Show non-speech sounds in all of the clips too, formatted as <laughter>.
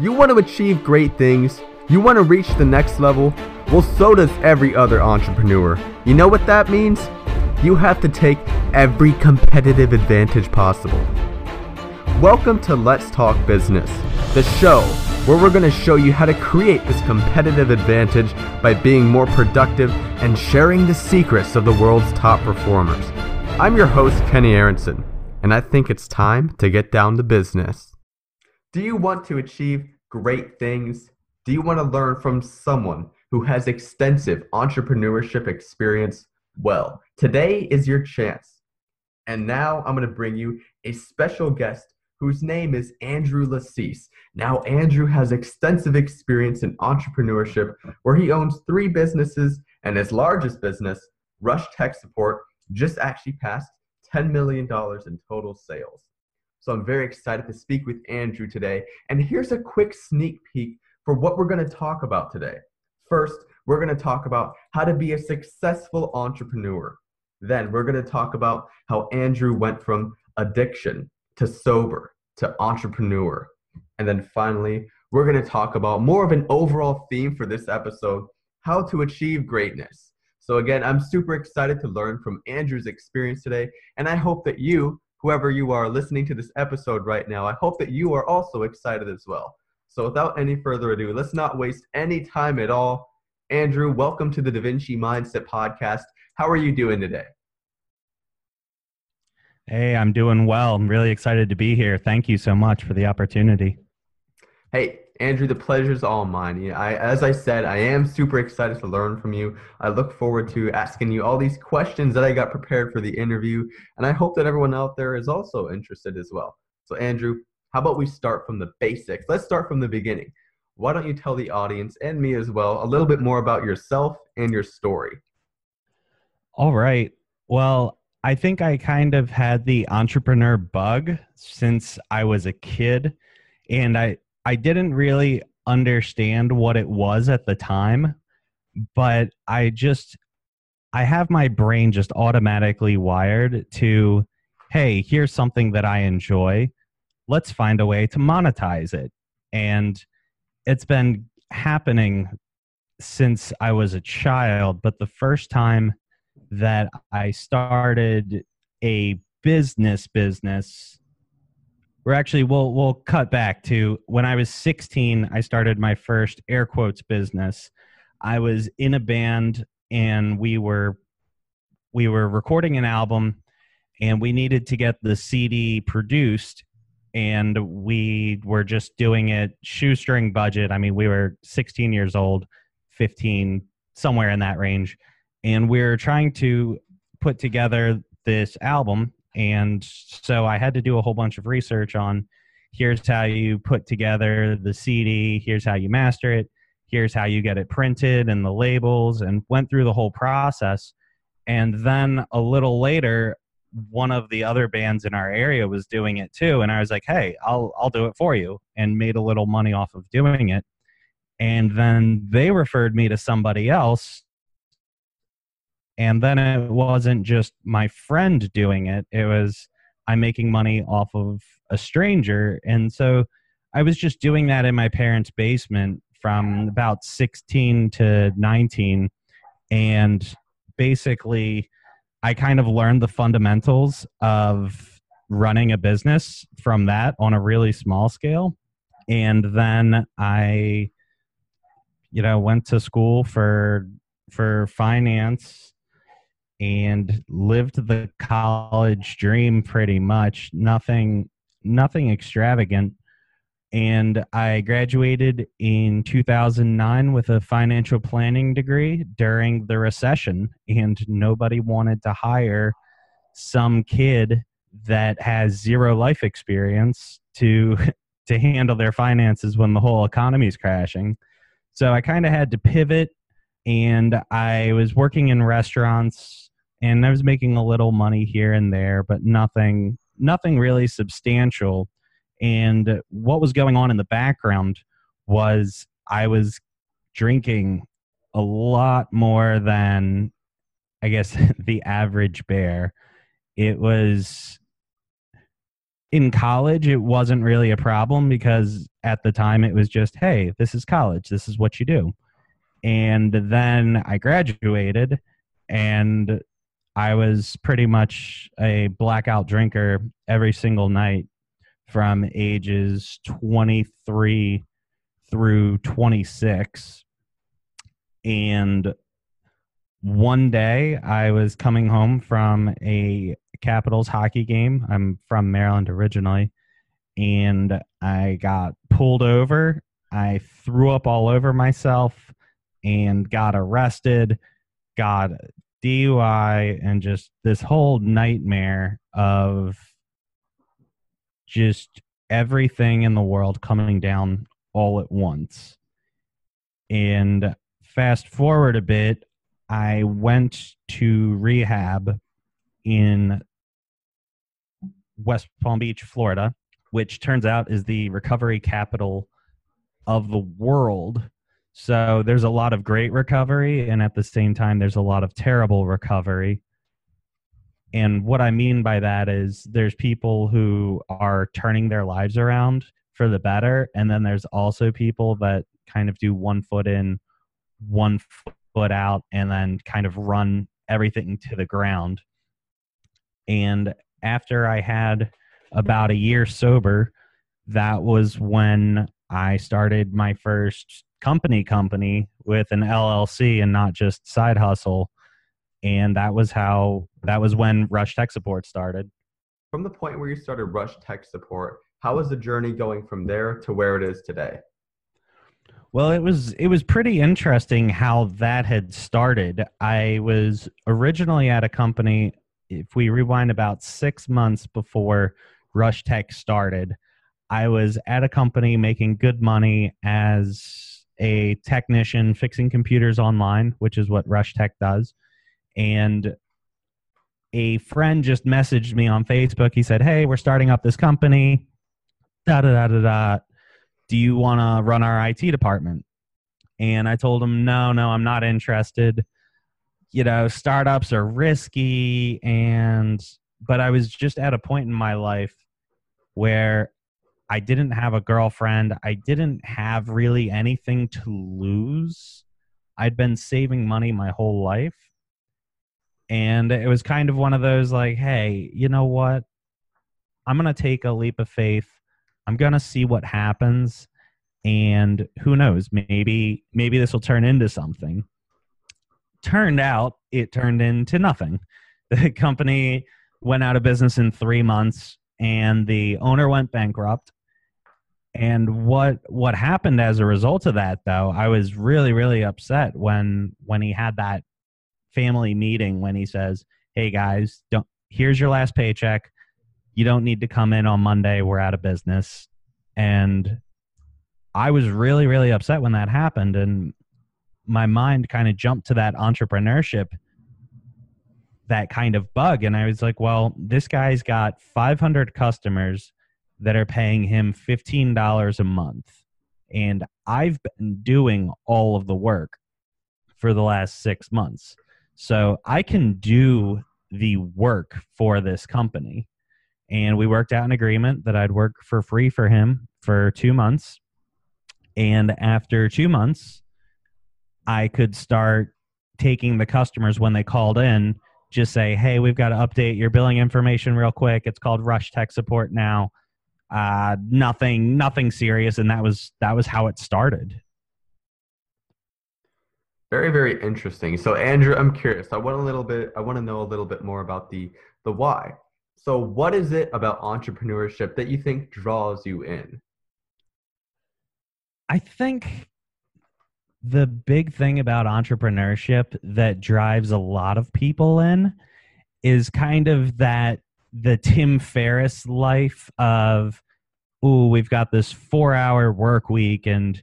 You want to achieve great things? You want to reach the next level? Well, so does every other entrepreneur. You know what that means? You have to take every competitive advantage possible. Welcome to Let's Talk Business, the show where we're going to show you how to create this competitive advantage by being more productive and sharing the secrets of the world's top performers. I'm your host, Kenny Aronson, and I think it's time to get down to business. Do you want to achieve great things? Do you want to learn from someone who has extensive entrepreneurship experience? Well, today is your chance. And now I'm going to bring you a special guest whose name is Andrew Lassise. Now, Andrew has extensive experience in entrepreneurship where he owns three businesses, and his largest business, Rush Tech Support, just actually passed $10 million in total sales. So I'm very excited to speak with Andrew today. And here's a quick sneak peek for what we're going to talk about today. First, we're going to talk about how to be a successful entrepreneur. Then we're going to talk about how Andrew went from addiction to sober to entrepreneur. And then finally, we're going to talk about more of an overall theme for this episode how to achieve greatness. So, again, I'm super excited to learn from Andrew's experience today. And I hope that you, whoever you are listening to this episode right now, I hope that you are also excited as well. So, without any further ado, let's not waste any time at all. Andrew, welcome to the Da Vinci Mindset Podcast. How are you doing today? Hey, I'm doing well. I'm really excited to be here. Thank you so much for the opportunity. Hey, Andrew, the pleasure's all mine. I, as I said, I am super excited to learn from you. I look forward to asking you all these questions that I got prepared for the interview, and I hope that everyone out there is also interested as well. So, Andrew, how about we start from the basics? Let's start from the beginning. Why don't you tell the audience and me as well a little bit more about yourself and your story? All right. Well, I think I kind of had the entrepreneur bug since I was a kid and I I didn't really understand what it was at the time but I just I have my brain just automatically wired to hey, here's something that I enjoy. Let's find a way to monetize it. And it's been happening since I was a child, but the first time that I started a business business. We're actually we'll we'll cut back to when I was 16 I started my first air quotes business. I was in a band and we were we were recording an album and we needed to get the CD produced and we were just doing it shoestring budget. I mean, we were 16 years old, 15 somewhere in that range and we're trying to put together this album and so i had to do a whole bunch of research on here's how you put together the cd here's how you master it here's how you get it printed and the labels and went through the whole process. And then a little later one of the other bands in our area was doing it too. And i was like hey i'll i'll do it for you and made a little money off of doing it. And then they referred me to somebody else and then it wasn't just my friend doing it it was i'm making money off of a stranger. And so i was just doing that in my parents basement from about 16 to 19 and basically i kind of learned the fundamentals of running a business from that on a really small scale. And then i you know went to school for for finance and lived the college dream pretty much. Nothing nothing extravagant. And i graduated in 2009 with a financial planning degree during the recession and nobody wanted to hire some kid that has zero life experience to <laughs> to handle their finances when the whole economy is crashing. So i kind of had to pivot and i was working in restaurants and I was making a little money here and there, but nothing nothing really substantial. And what was going on in the background was I was drinking a lot more than I guess <laughs> the average bear. It was in college, it wasn't really a problem because at the time it was just, hey, this is college, this is what you do. And then I graduated and I was pretty much a blackout drinker every single night from ages 23 through 26. And one day I was coming home from a Capitals hockey game. I'm from Maryland originally. And I got pulled over. I threw up all over myself and got arrested, got DUI, and just this whole nightmare of just everything in the world coming down all at once. And fast forward a bit, I went to rehab in West Palm Beach, Florida, which turns out is the recovery capital of the world. So there's a lot of great recovery, and at the same time, there's a lot of terrible recovery. And what I mean by that is there's people who are turning their lives around for the better, and then there's also people that kind of do one foot in, one foot out and then kind of run everything to the ground. And after I had about a year sober, that was when I started my first company company with an LLC and not just side hustle. And that was how that was when Rush Tech Support started. From the point where you started Rush Tech Support, how was the journey going from there to where it is today? Well, it was it was pretty interesting how that had started. I was originally at a company. If we rewind about six months before Rush Tech started, I was at a company making good money as a technician fixing computers online, which is what Rush Tech does. And a friend just messaged me on Facebook. He said, "Hey, we're starting up this company." Da da da da da do you want to run our IT department? And I told him, no, no, I'm not interested. You know, startups are risky. And, but I was just at a point in my life where I didn't have a girlfriend. I didn't have really anything to lose. I'd been saving money my whole life. And it was kind of one of those like, hey, you know what? I'm going to take a leap of faith I'm going to see what happens and who knows, maybe maybe this will turn into something. Turned out it turned into nothing. <laughs> The company went out of business in 3 months and the owner went bankrupt. And what what happened as a result of that though, I was really really upset when when he had that family meeting when he says, "Hey guys, don't here's your last paycheck you don't need to come in on Monday. We're out of business. And I was really, really upset when that happened. And my mind kind of jumped to that entrepreneurship, that kind of bug. And I was like, well, this guy's got 500 customers that are paying him $15 a month. And I've been doing all of the work for the last six months. So I can do the work for this company and we worked out an agreement that I'd work for free for him for two months. And after two months, I could start taking the customers when they called in, just say, hey, we've got to update your billing information real quick. It's called Rush Tech Support now. Uh, nothing, nothing serious. And that was that was how it started. Very, very interesting. So Andrew, I'm curious. I want a little bit I want to know a little bit more about the the why. So, what is it about entrepreneurship that you think draws you in? I think the big thing about entrepreneurship that drives a lot of people in is kind of that the Tim Ferriss life of, oh, we've got this four hour work week. And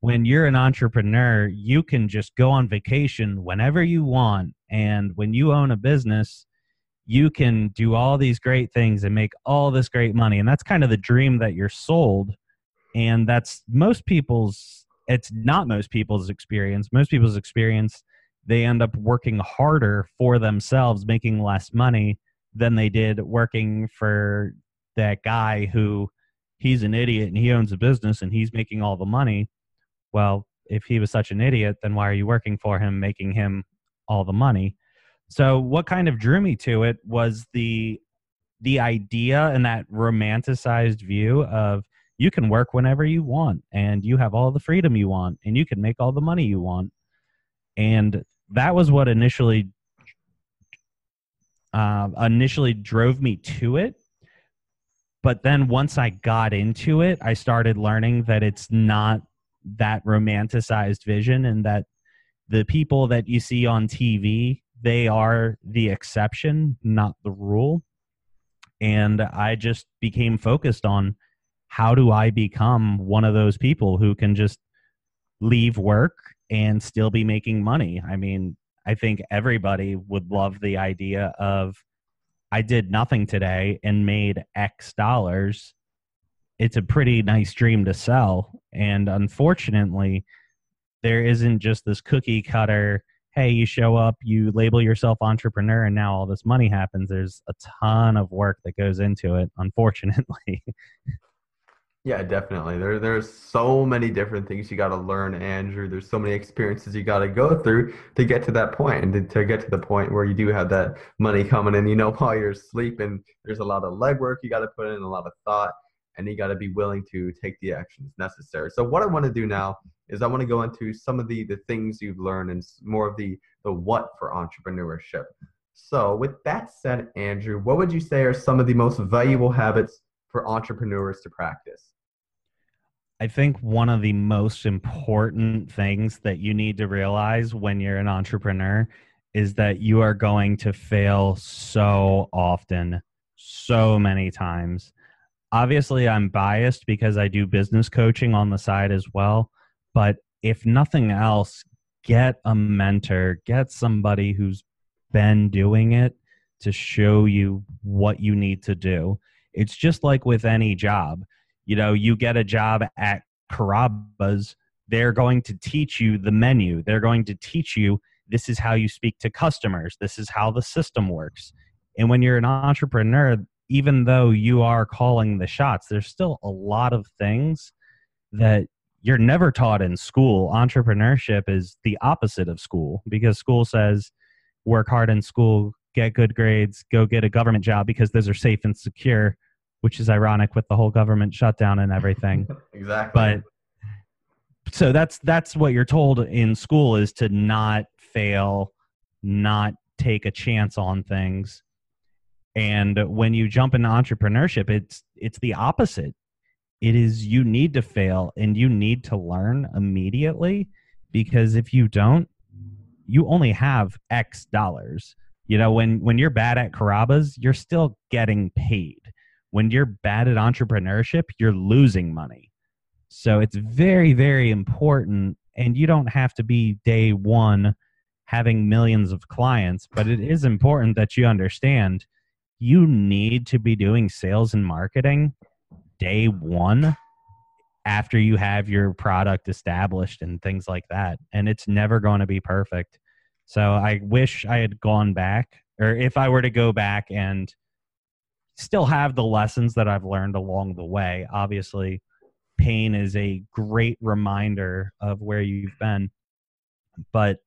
when you're an entrepreneur, you can just go on vacation whenever you want. And when you own a business, you can do all these great things and make all this great money and that's kind of the dream that you're sold and that's most people's it's not most people's experience most people's experience they end up working harder for themselves making less money than they did working for that guy who he's an idiot and he owns a business and he's making all the money. Well, if he was such an idiot, then why are you working for him, making him all the money? So, what kind of drew me to it was the the idea and that romanticized view of you can work whenever you want and you have all the freedom you want and you can make all the money you want and that was what initially uh, initially drove me to it but then once i got into it i started learning that it's not that romanticized vision and that the people that you see on tv they are the exception not the rule. And i just became focused on how do i become one of those people who can just leave work and still be making money. I mean i think everybody would love the idea of i did nothing today and made x dollars it's a pretty nice dream to sell and unfortunately there isn't just this cookie cutter hey, you show up, you label yourself entrepreneur, and now all this money happens. There's a ton of work that goes into it, unfortunately. <laughs> yeah, definitely. There, there's so many different things you got to learn, Andrew. There's so many experiences you got to go through to get to that point, and to, to get to the point where you do have that money coming in. You know, <laughs> while you're sleeping, there's a lot of legwork you got to put in, a lot of thought, and you got to be willing to take the actions necessary. So, what I want to do now is I want to go into some of the the things you've learned and more of the the what for entrepreneurship. So, with that said, Andrew, what would you say are some of the most valuable habits for entrepreneurs to practice? I think one of the most important things that you need to realize when you're an entrepreneur is that you are going to fail so often, so many times. Obviously, I'm biased because I do business coaching on the side as well. But if nothing else, get a mentor, get somebody who's been doing it to show you what you need to do. It's just like with any job. You know, you get a job at Carrabba's, they're going to teach you the menu. They're going to teach you this is how you speak to customers. This is how the system works. And when you're an entrepreneur, even though you are calling the shots, there's still a lot of things that you're never taught in school. Entrepreneurship is the opposite of school because school says work hard in school, get good grades, go get a government job because those are safe and secure, which is ironic with the whole government shutdown and everything. <laughs> exactly. But so that's that's what you're told in school is to not fail, not take a chance on things. And when you jump into entrepreneurship, it's it's the opposite it is you need to fail and you need to learn immediately because if you don't you only have x dollars you know when when you're bad at carrabba's you're still getting paid when you're bad at entrepreneurship you're losing money so it's very very important and you don't have to be day one having millions of clients but it is important that you understand you need to be doing sales and marketing day one after you have your product established and things like that. And it's never going to be perfect. So I wish I had gone back, or if I were to go back and still have the lessons that I've learned along the way. Obviously, pain is a great reminder of where you've been. But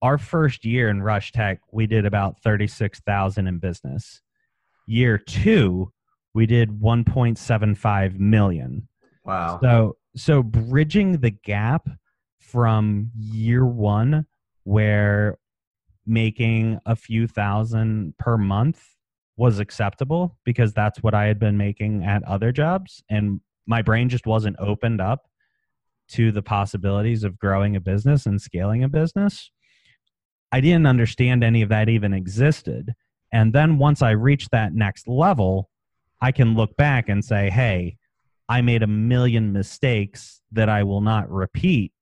our first year in Rush Tech, we did about 36,000 in business. Year two, we did 1.75 million. Wow. So so bridging the gap from year 1 where making a few thousand per month was acceptable because that's what I had been making at other jobs and my brain just wasn't opened up to the possibilities of growing a business and scaling a business. I didn't understand any of that even existed. And then once I reached that next level, I can look back and say, hey, I made a million mistakes that I will not repeat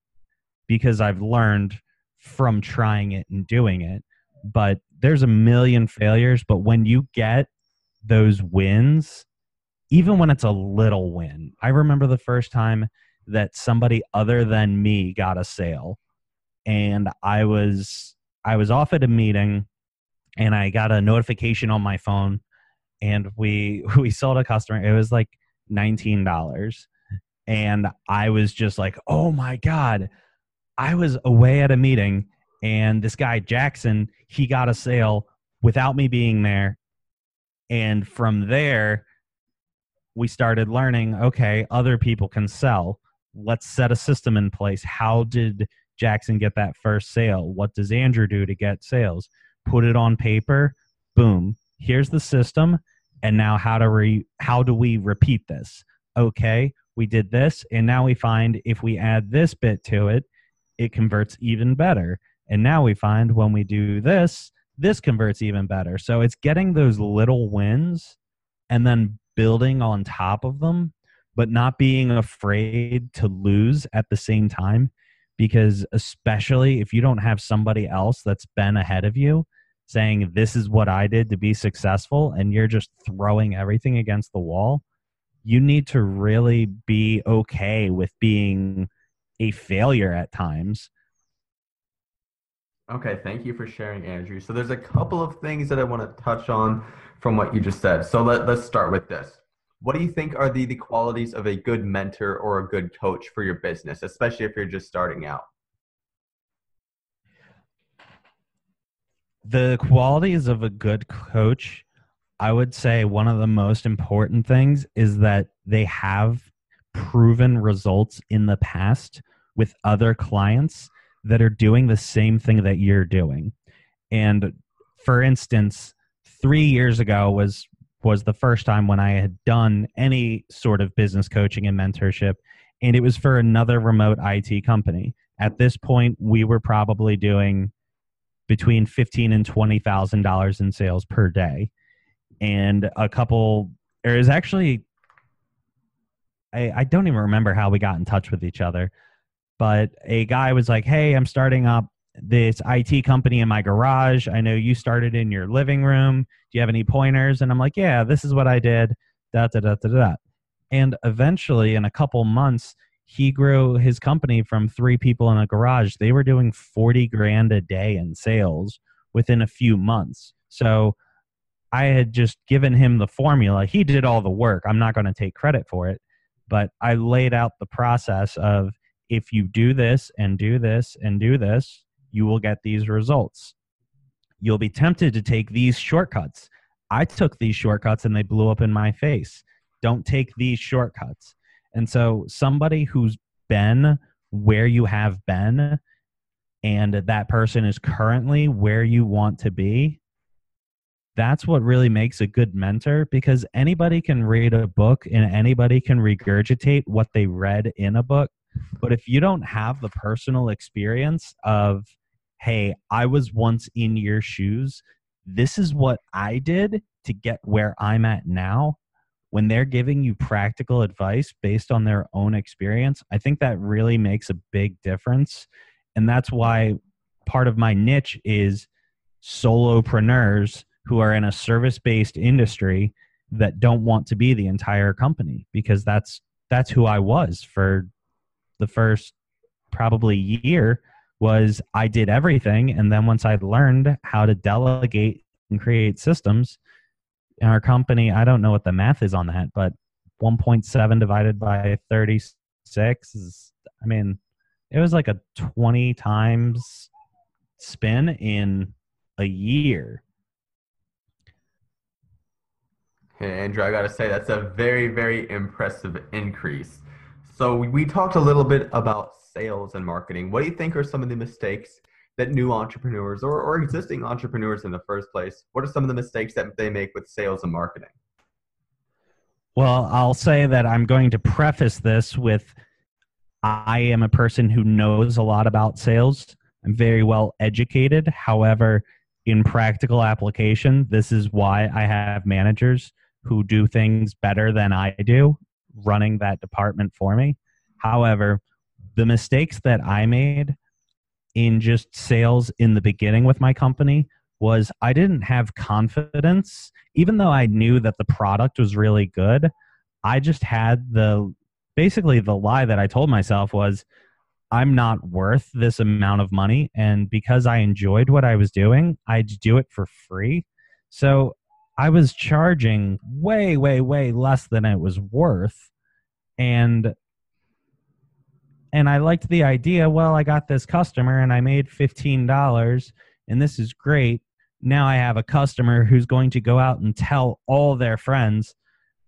because I've learned from trying it and doing it. But there's a million failures. But when you get those wins, even when it's a little win, I remember the first time that somebody other than me got a sale and I was I was off at a meeting and I got a notification on my phone and we <laughs> we sold a customer. It was like nineteen dollars, and I was just like, oh my god! I was away at a meeting, and this guy Jackson he got a sale without me being there, and from there we started learning. Okay, other people can sell. Let's set a system in place. How did Jackson get that first sale? What does Andrew do to get sales? Put it on paper. Boom. Here's the system. And now how do we how do we repeat this? Okay, we did this and now we find if we add this bit to it, it converts even better. And now we find when we do this, this converts even better. So it's getting those little wins and then building on top of them, but not being afraid to lose at the same time because especially if you don't have somebody else that's been ahead of you saying this is what I did to be successful and you're just throwing everything against the wall, you need to really be okay with being a failure at times. Okay, thank you for sharing, Andrew. So there's a couple of things that I want to touch on from what you just said. So let, let's start with this. What do you think are the, the qualities of a good mentor or a good coach for your business, especially if you're just starting out? The qualities of a good coach, I would say one of the most important things is that they have proven results in the past with other clients that are doing the same thing that you're doing. And for instance, three years ago was was the first time when I had done any sort of business coaching and mentorship, and it was for another remote IT company. At this point, we were probably doing between fifteen and twenty thousand dollars in sales per day, and a couple. There is actually, I, I don't even remember how we got in touch with each other, but a guy was like, "Hey, I'm starting up this IT company in my garage. I know you started in your living room. Do you have any pointers? And I'm like, yeah, this is what I did. Da da da da da. And eventually, in a couple months, he grew his company from three people in a garage. They were doing 40 grand a day in sales within a few months. So I had just given him the formula. He did all the work. I'm not going to take credit for it, but I laid out the process of if you do this and do this and do this, you will get these results. You'll be tempted to take these shortcuts. I took these shortcuts and they blew up in my face. Don't take these shortcuts. And so, somebody who's been where you have been and that person is currently where you want to be, that's what really makes a good mentor because anybody can read a book and anybody can regurgitate what they read in a book. But if you don't have the personal experience of hey, I was once in your shoes. This is what I did to get where I'm at now. When they're giving you practical advice based on their own experience, I think that really makes a big difference. And that's why part of my niche is solopreneurs who are in a service based industry that don't want to be the entire company because that's that's who I was for the first probably year was I did everything. And then once I learned how to delegate and create systems in our company, I don't know what the math is on that, but 1.7 divided by 36 is, I mean, it was like a 20 times spin in a year. Andrew, I got to say, that's a very, very impressive increase. So, we talked a little bit about sales and marketing, what do you think are some of the mistakes that new entrepreneurs or, or existing entrepreneurs in the first place, what are some of the mistakes that they make with sales and marketing? Well, I'll say that I'm going to preface this with I am a person who knows a lot about sales. I'm very well educated. However, in practical application, this is why I have managers who do things better than I do running that department for me. However, the mistakes that I made in just sales in the beginning with my company was I didn't have confidence, even though I knew that the product was really good. I just had the basically the lie that I told myself was I'm not worth this amount of money. And because I enjoyed what I was doing, I'd do it for free. So I was charging way, way, way less than it was worth. And and I liked the idea. Well, I got this customer and I made $15 and this is great. Now I have a customer who's going to go out and tell all their friends.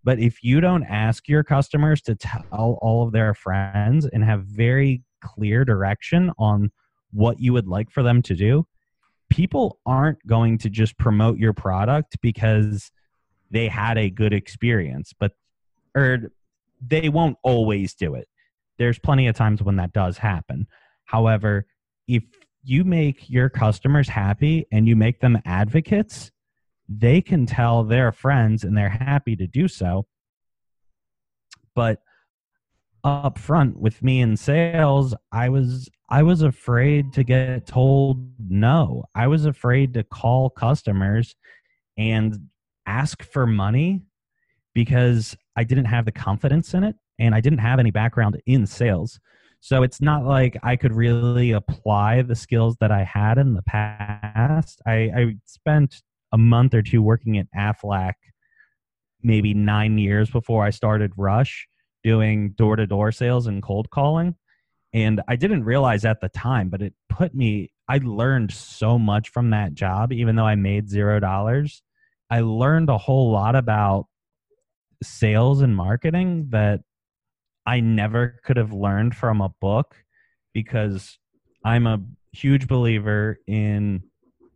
But if you don't ask your customers to tell all of their friends and have very clear direction on what you would like for them to do, people aren't going to just promote your product because they had a good experience, but or they won't always do it. There's plenty of times when that does happen. However, if you make your customers happy and you make them advocates, they can tell their friends and they're happy to do so. But up front with me in sales, I was I was afraid to get told no. I was afraid to call customers and ask for money because I didn't have the confidence in it and I didn't have any background in sales. So it's not like I could really apply the skills that I had in the past. I, I spent a month or two working at Aflac, maybe nine years before I started Rush, doing door to door sales and cold calling. And I didn't realize at the time, but it put me, I learned so much from that job, even though I made zero dollars. I learned a whole lot about sales and marketing that I never could have learned from a book because I'm a huge believer in,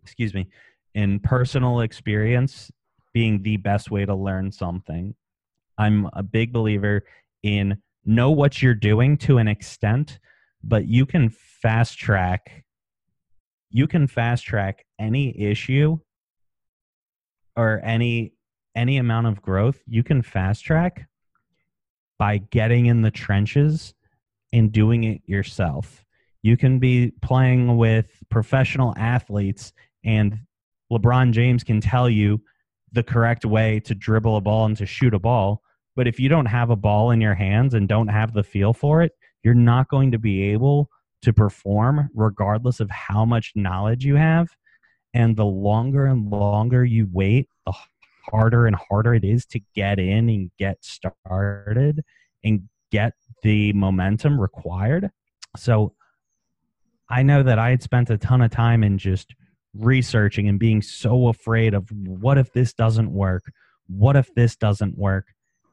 excuse me, in personal experience being the best way to learn something. I'm a big believer in know what you're doing to an extent but you can fast track you can fast track any issue or any any amount of growth you can fast track by getting in the trenches and doing it yourself. You can be playing with professional athletes and LeBron James can tell you the correct way to dribble a ball and to shoot a ball but if you don't have a ball in your hands and don't have the feel for it you're not going to be able to perform regardless of how much knowledge you have. And the longer and longer you wait, the harder and harder it is to get in and get started and get the momentum required. So I know that I had spent a ton of time in just researching and being so afraid of what if this doesn't work? What if this doesn't work?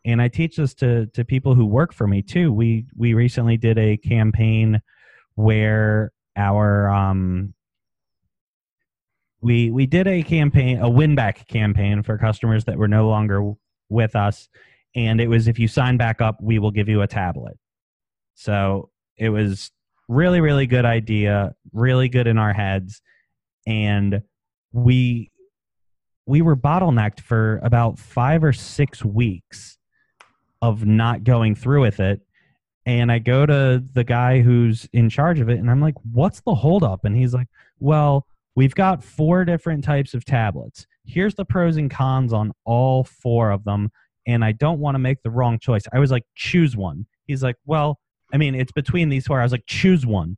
And I teach this to to people who work for me too. We we recently did a campaign where our um we we did a campaign a win back campaign for customers that were no longer with us. And it was if you sign back up we will give you a tablet. So it was really really good idea really good in our heads. And we we were bottlenecked for about five or six weeks of not going through with it and I go to the guy who's in charge of it and I'm like, "What's the holdup?" And he's like, "Well, we've got four different types of tablets. Here's the pros and cons on all four of them, and I don't want to make the wrong choice." I was like, "Choose one." He's like, "Well, I mean, it's between these four." I was like, "Choose one."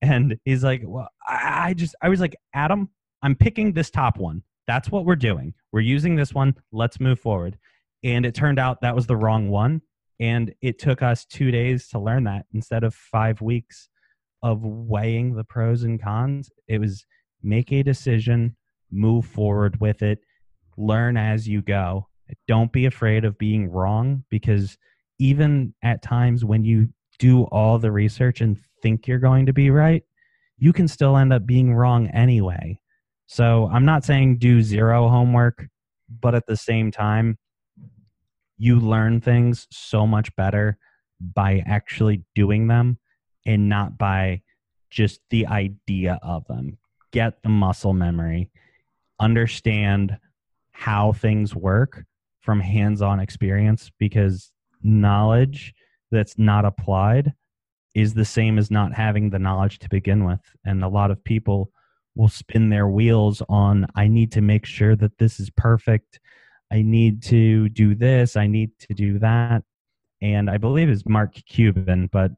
And he's like, "Well, I, just I was like, "Adam, I'm picking this top one. That's what we're doing. We're using this one. Let's move forward." And it turned out that was the wrong one. And it took us two days to learn that. Instead of five weeks of weighing the pros and cons it was make a decision move forward with it learn as you go. Don't be afraid of being wrong because even at times when you do all the research and think you're going to be right you can still end up being wrong anyway. So i'm not saying do zero homework but at the same time you learn things so much better by actually doing them and not by just the idea of them. Get the muscle memory, understand how things work from hands on experience because knowledge that's not applied is the same as not having the knowledge to begin with. And a lot of people will spin their wheels on, I need to make sure that this is perfect. I need to do this, I need to do that. And I believe it's Mark Cuban, but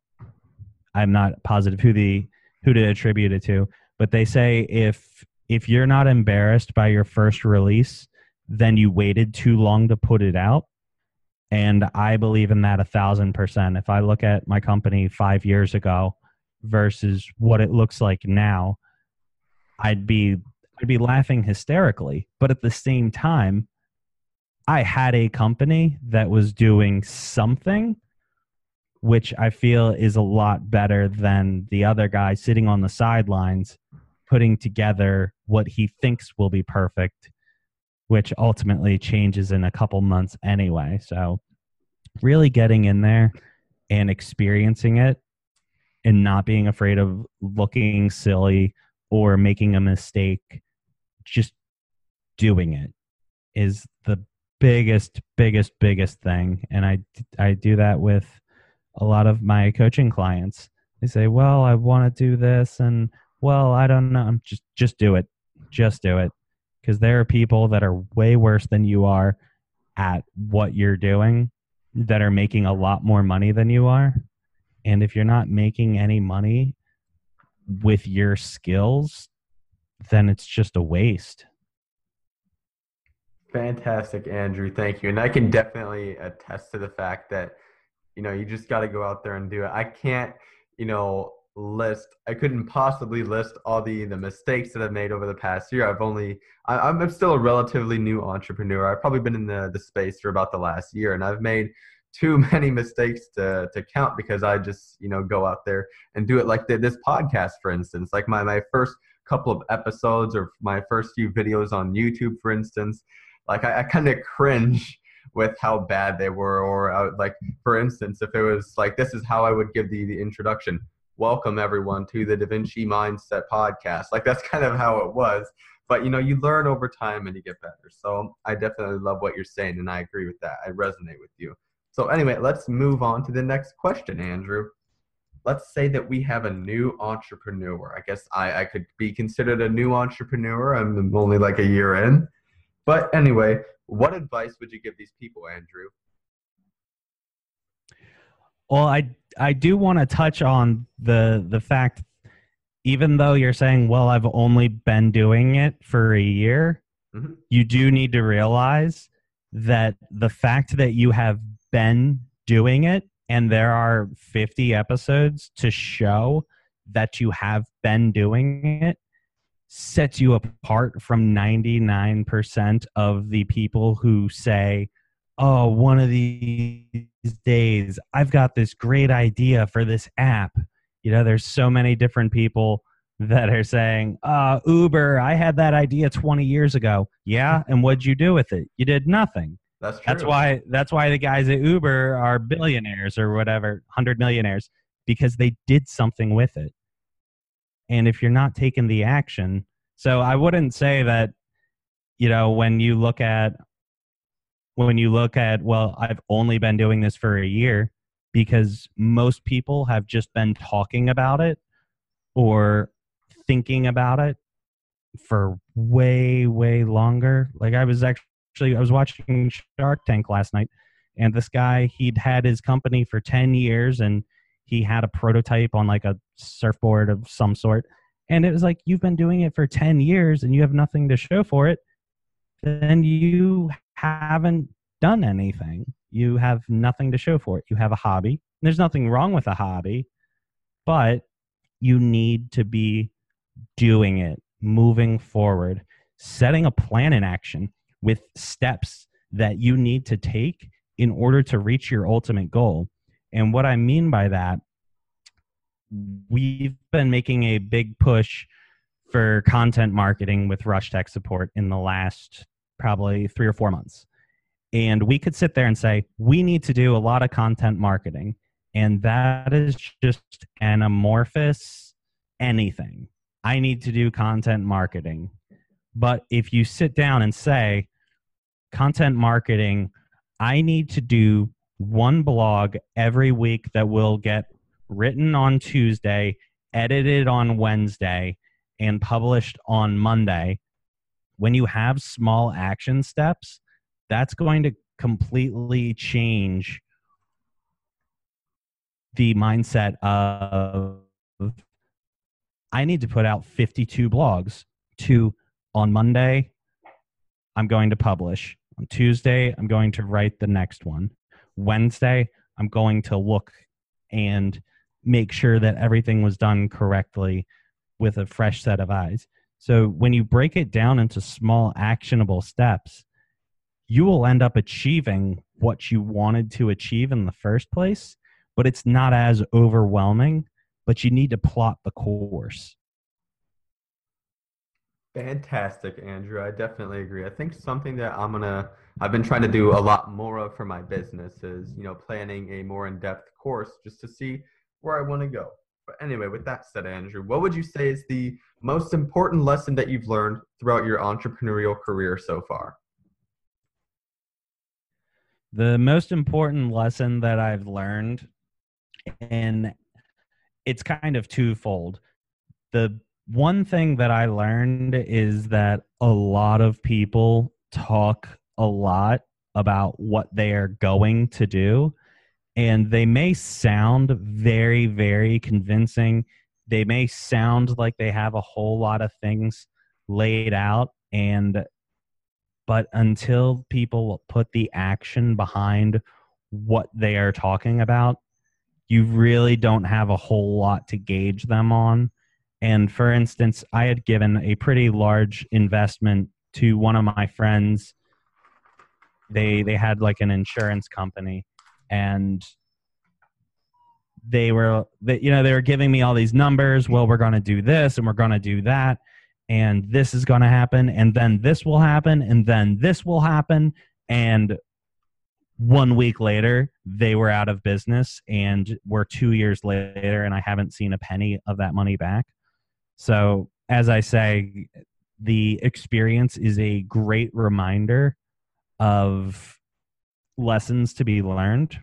I'm not positive who the who to attribute it to. But they say if if you're not embarrassed by your first release, then you waited too long to put it out. And I believe in that a thousand percent. If I look at my company five years ago versus what it looks like now, I'd be I'd be laughing hysterically. But at the same time, I had a company that was doing something which I feel is a lot better than the other guy sitting on the sidelines putting together what he thinks will be perfect, which ultimately changes in a couple months anyway. So, really getting in there and experiencing it and not being afraid of looking silly or making a mistake, just doing it is the biggest biggest biggest thing. And i i do that with a lot of my coaching clients. They say well i want to do this and well i don't know. I'm just just do it. Just do it. Because there are people that are way worse than you are at what you're doing that are making a lot more money than you are. And if you're not making any money with your skills then it's just a waste Fantastic, Andrew. Thank you. And I can definitely attest to the fact that, you know, you just got to go out there and do it. I can't, you know, list, I couldn't possibly list all the, the mistakes that I've made over the past year. I've only, I, I'm still a relatively new entrepreneur. I've probably been in the, the space for about the last year and I've made too <laughs> many mistakes to, to count because I just, you know, go out there and do it like the, this podcast, for instance, like my, my first couple of episodes or my first few videos on YouTube, for instance like I, I kind of cringe <laughs> with how bad they were or uh, like for instance if it was like this is how i would give the, the introduction welcome everyone to the da vinci mindset podcast. Like that's kind of how it was. But you know you learn over time and you get better. So i definitely love what you're saying and i agree with that. I resonate with you. So anyway let's move on to the next question andrew. Let's say that we have a new entrepreneur. I guess i, I could be considered a new entrepreneur. I'm only like a year in but anyway, what advice would you give these people, Andrew? Well, I I do want to touch on the the fact even though you're saying, well, I've only been doing it for a year, mm-hmm. you do need to realize that the fact that you have been doing it and there are 50 episodes to show that you have been doing it sets you apart from 99% of the people who say, Oh, one of these days, I've got this great idea for this app. You know, there's so many different people that are saying, uh, Uber, I had that idea 20 years ago. Yeah. <laughs> And what'd you do with it? You did nothing. That's true. That's why, that's why the guys at Uber are billionaires or whatever, 100 millionaires, because they did something with it and if you're not taking the action so i wouldn't say that you know when you look at when you look at well i've only been doing this for a year because most people have just been talking about it or thinking about it for way way longer. Like i was actually i was watching shark tank last night and this guy he'd had his company for 10 years and he had a prototype on like a surfboard of some sort. And it was like you've been doing it for 10 years and you have nothing to show for it. Then you haven't done anything. You have nothing to show for it. You have a hobby. And there's nothing wrong with a hobby but you need to be doing it moving forward setting a plan in action with steps that you need to take in order to reach your ultimate goal and what I mean by that, we've been making a big push for content marketing with Rush Tech support in the last probably three or four months. And we could sit there and say, we need to do a lot of content marketing. And that is just an amorphous anything. I need to do content marketing. But if you sit down and say, content marketing, I need to do one blog every week that will get written on Tuesday, edited on Wednesday, and published on Monday. When you have small action steps, that's going to completely change the mindset of I need to put out 52 blogs to on Monday I'm going to publish. On Tuesday, I'm going to write the next one. Wednesday, I'm going to look and make sure that everything was done correctly with a fresh set of eyes. So when you break it down into small actionable steps, you will end up achieving what you wanted to achieve in the first place, but it's not as overwhelming, but you need to plot the course. Fantastic, Andrew. I definitely agree. I think something that I'm gonna I've been trying to do a lot more of for my business is, you know, planning a more in-depth course just to see where I want to go. But anyway, with that said, Andrew, what would you say is the most important lesson that you've learned throughout your entrepreneurial career so far? The most important lesson that I've learned, and it's kind of twofold. The one thing that I learned is that a lot of people talk a lot about what they are going to do, and they may sound very, very convincing. They may sound like they have a whole lot of things laid out, and but until people put the action behind what they are talking about, you really don't have a whole lot to gauge them on and for instance, I had given a pretty large investment to one of my friends. They they had like an insurance company and they were they, you know they were giving me all these numbers well we're going to do this and we're going to do that and this is going to happen and then this will happen and then this will happen and one week later they were out of business and we're 2 years later and I haven't seen a penny of that money back. So, as I say, the experience is a great reminder of lessons to be learned.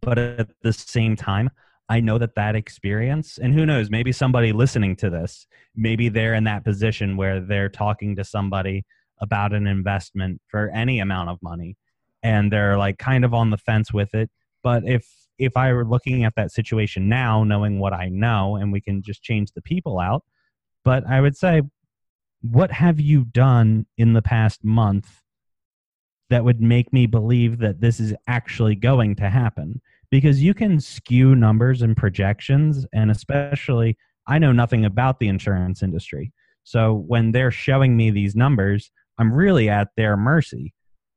But at the same time, I know that that experience, and who knows, maybe somebody listening to this, maybe they're in that position where they're talking to somebody about an investment for any amount of money and they're like kind of on the fence with it. But if if I were looking at that situation now, knowing what I know, and we can just change the people out, but I would say, what have you done in the past month that would make me believe that this is actually going to happen? Because you can skew numbers and projections, and especially, I know nothing about the insurance industry. So when they're showing me these numbers, I'm really at their mercy.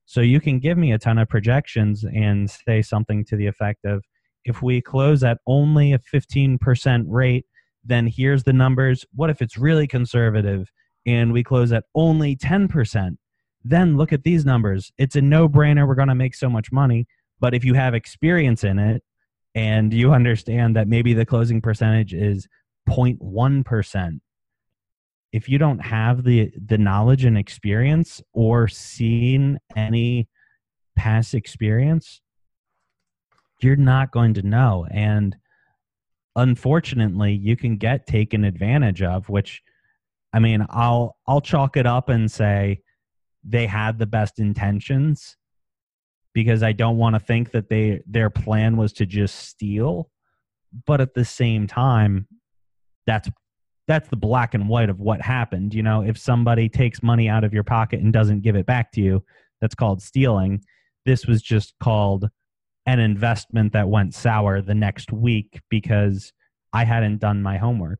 So you can give me a ton of projections and say something to the effect of, if we close at only a 15% rate, then here's the numbers. What if it's really conservative and we close at only 10%? Then look at these numbers. It's a no brainer. We're going to make so much money. But if you have experience in it and you understand that maybe the closing percentage is 0.1%, if you don't have the, the knowledge and experience or seen any past experience, you're not going to know. And unfortunately, you can get taken advantage of, which I mean, I'll I'll chalk it up and say they had the best intentions because I don't want to think that they their plan was to just steal, but at the same time, that's that's the black and white of what happened. You know, if somebody takes money out of your pocket and doesn't give it back to you, that's called stealing. This was just called an investment that went sour the next week because I hadn't done my homework.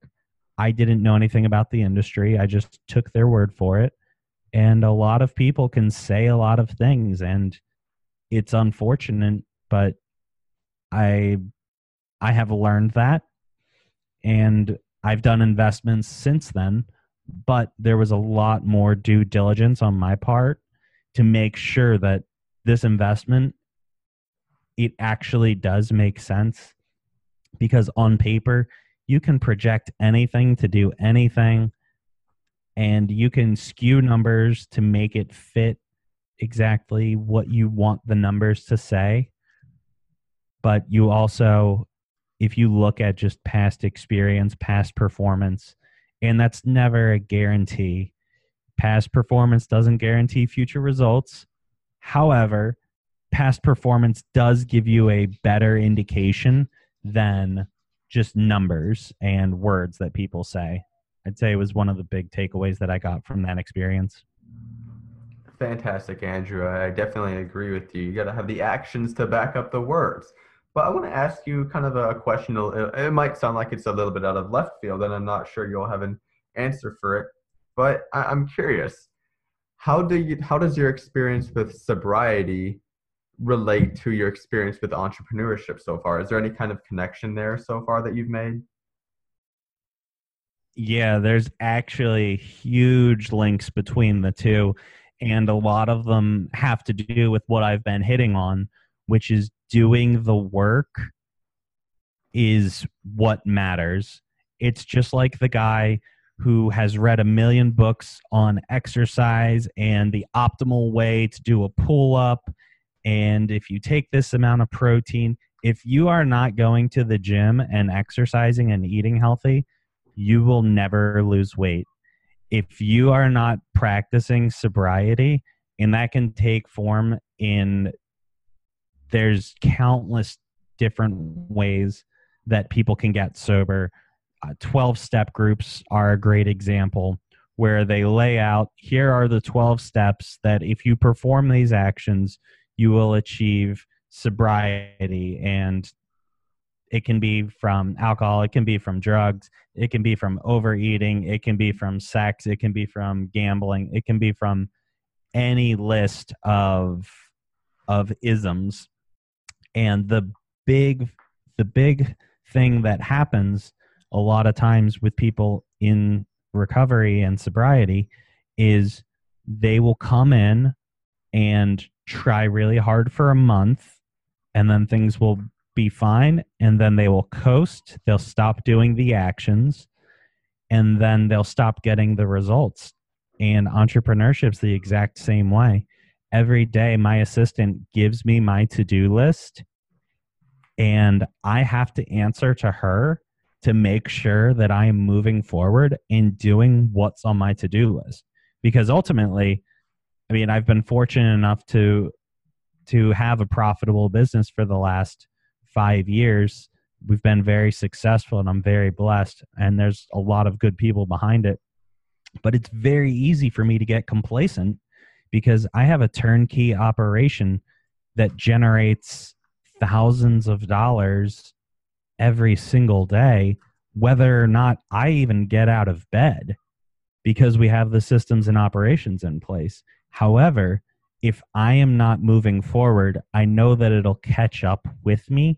I didn't know anything about the industry. I just took their word for it. And a lot of people can say a lot of things and it's unfortunate, but I I have learned that and I've done investments since then, but there was a lot more due diligence on my part to make sure that this investment it actually does make sense because on paper you can project anything to do anything and you can skew numbers to make it fit exactly what you want the numbers to say. But you also if you look at just past experience past performance and that's never a guarantee. Past performance doesn't guarantee future results. However past performance does give you a better indication than just numbers and words that people say. I'd say it was one of the big takeaways that I got from that experience. fantastic, Andrew. I definitely agree with you. You got to have the actions to back up the words. But I want to ask you kind of a question. It might sound like it's a little bit out of left field, and I'm not sure you'll have an answer for it. But I'm curious. How do you? How does your experience with sobriety relate to your experience with entrepreneurship so far? Is there any kind of connection there so far that you've made? Yeah, there's actually huge links between the two, and a lot of them have to do with what I've been hitting on, which is doing the work is what matters. It's just like the guy who has read a million books on exercise and the optimal way to do a pull up. And if you take this amount of protein, if you are not going to the gym and exercising and eating healthy, you will never lose weight. If you are not practicing sobriety, and that can take form in there's countless different ways that people can get sober. 12 uh, step groups are a great example where they lay out here are the 12 steps that if you perform these actions, you will achieve sobriety and it can be from alcohol, it can be from drugs, it can be from overeating, it can be from sex, it can be from gambling, it can be from any list of of isms. And the big the big thing that happens a lot of times with people in recovery and sobriety is they will come in and try really hard for a month and then things will be fine and then they will coast. They'll stop doing the actions and then they'll stop getting the results. And entrepreneurship's the exact same way. Every day my assistant gives me my to-do list and i have to answer to her to make sure that i am moving forward and doing what's on my to-do list. Because ultimately i mean i've been fortunate enough to to have a profitable business for the last five years, we've been very successful and I'm very blessed. And there's a lot of good people behind it. But it's very easy for me to get complacent because I have a turnkey operation that generates thousands of dollars every single day, whether or not I even get out of bed because we have the systems and operations in place. However, if I am not moving forward, I know that it'll catch up with me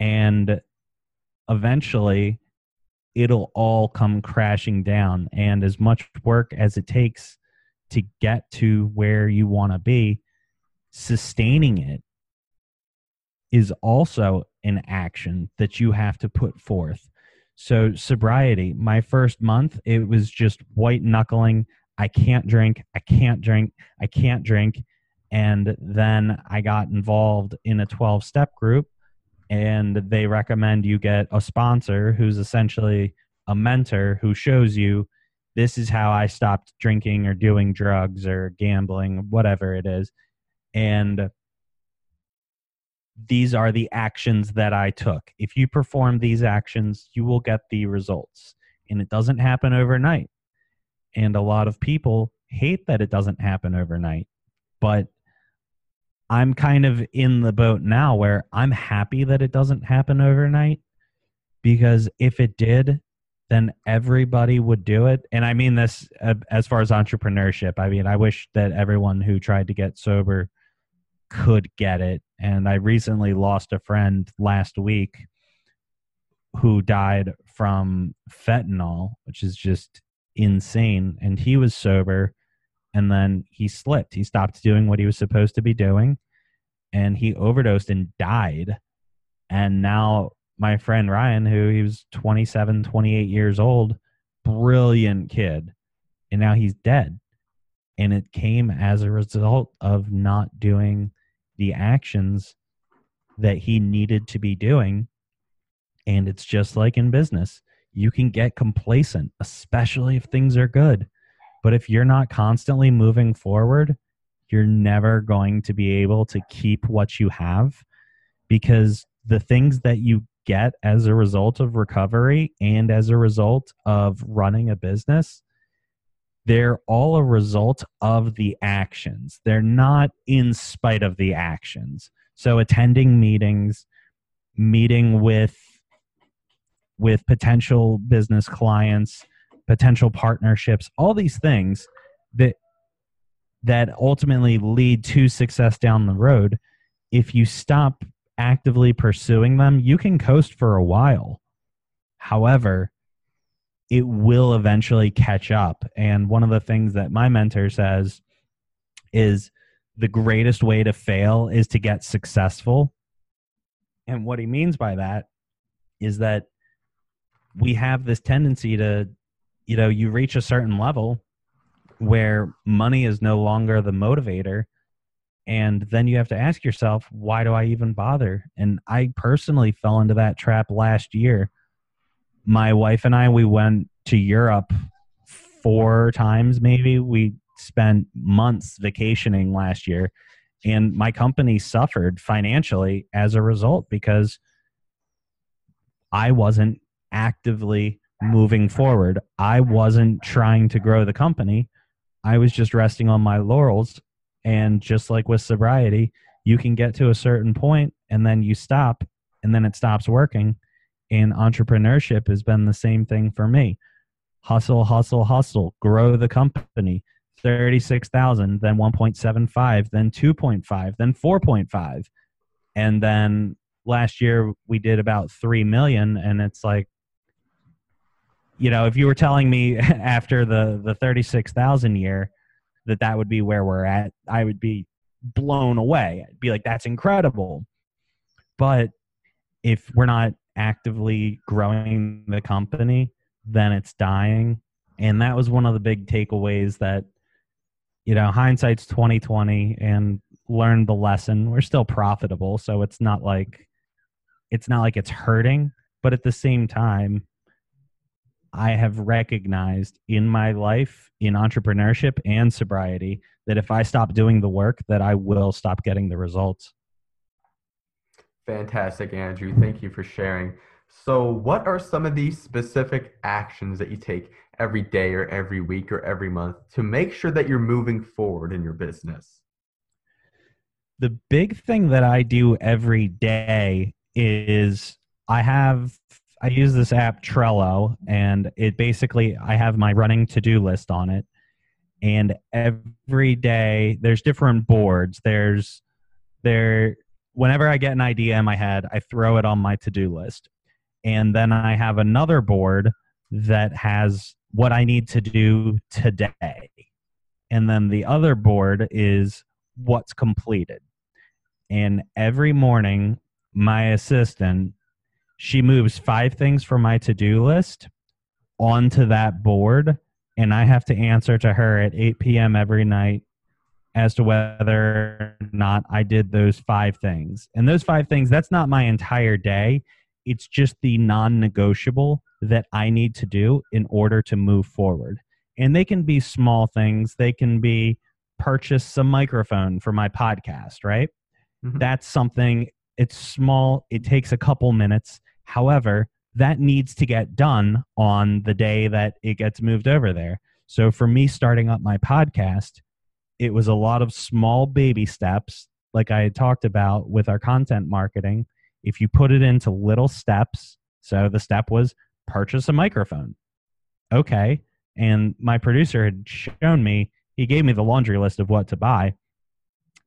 and eventually it'll all come crashing down. And as much work as it takes to get to where you want to be sustaining it is also an action that you have to put forth. So sobriety my first month it was just white knuckling. I can't drink i can't drink i can't drink. And then i got involved in a 12 step group and they recommend you get a sponsor who's essentially a mentor who shows you this is how I stopped drinking or doing drugs or gambling, whatever it is. And these are the actions that I took. If you perform these actions, you will get the results. And it doesn't happen overnight. And a lot of people hate that it doesn't happen overnight. But I'm kind of in the boat now where I'm happy that it doesn't happen overnight because if it did, then everybody would do it. And I mean this uh, as far as entrepreneurship. I mean, I wish that everyone who tried to get sober could get it. And I recently lost a friend last week who died from fentanyl, which is just insane. And he was sober and then he slipped. He stopped doing what he was supposed to be doing and he overdosed and died. And now my friend Ryan, who he was 27, 28 years old, brilliant kid, and now he's dead. And it came as a result of not doing the actions that he needed to be doing. And it's just like in business. You can get complacent, especially if things are good. But if you're not constantly moving forward, you're never going to be able to keep what you have because the things that you get as a result of recovery and as a result of running a business they're all a result of the actions. They're not in spite of the actions. So attending meetings, meeting with with potential business clients, potential partnerships, all these things that that ultimately lead to success down the road. If you stop actively pursuing them, you can coast for a while. However, it will eventually catch up. And one of the things that my mentor says is the greatest way to fail is to get successful. And what he means by that is that we have this tendency to, you know, you reach a certain level where money is no longer the motivator. And then you have to ask yourself, why do I even bother? And I personally fell into that trap last year. My wife and I, we went to Europe four times, maybe. We spent months vacationing last year. And my company suffered financially as a result because I wasn't actively moving forward. I wasn't trying to grow the company. I was just resting on my laurels. And just like with sobriety, you can get to a certain point and then you stop and then it stops working. And entrepreneurship has been the same thing for me. Hustle, hustle, hustle, grow the company. 36,000, then 1.75, then 2.5, then 4.5. And then last year we did about 3 million and it's like you know, if you were telling me <laughs> after the the 36,000 year that that would be where we're at, I would be blown away. I'd be like that's incredible. But if we're not actively growing the company, then it's dying. And that was one of the big takeaways that you know, hindsight's 2020 and learned the lesson. We're still profitable, so it's not like it's not like it's hurting, but at the same time, I have recognized in my life, in entrepreneurship and sobriety, that if I stop doing the work, that I will stop getting the results. Fantastic, Andrew. Thank you for sharing. So, what are some of these specific actions that you take every day or every week or every month to make sure that you're moving forward in your business? The big thing that I do every day is I have I use this app Trello, and it basically I have my running to do list on it, and every day there's different boards. There's there whenever I get an idea in my head, I throw it on my to do list, and then I have another board that has what I need to do today, and then the other board is what's completed. And every morning, my assistant she moves five things from my to-do list onto that board and i have to answer to her at 8 p.m every night as to whether or not i did those five things. And those five things that's not my entire day. It's just the non-negotiable that i need to do in order to move forward. And they can be small things. They can be purchase some microphone for my podcast right? Mm-hmm. that's something it's small. It takes a couple minutes However, that needs to get done on the day that it gets moved over there. So for me starting up my podcast, it was a lot of small baby steps, like I had talked about with our content marketing. If you put it into little steps, so the step was purchase a microphone. Okay. And my producer had shown me, he gave me the laundry list of what to buy.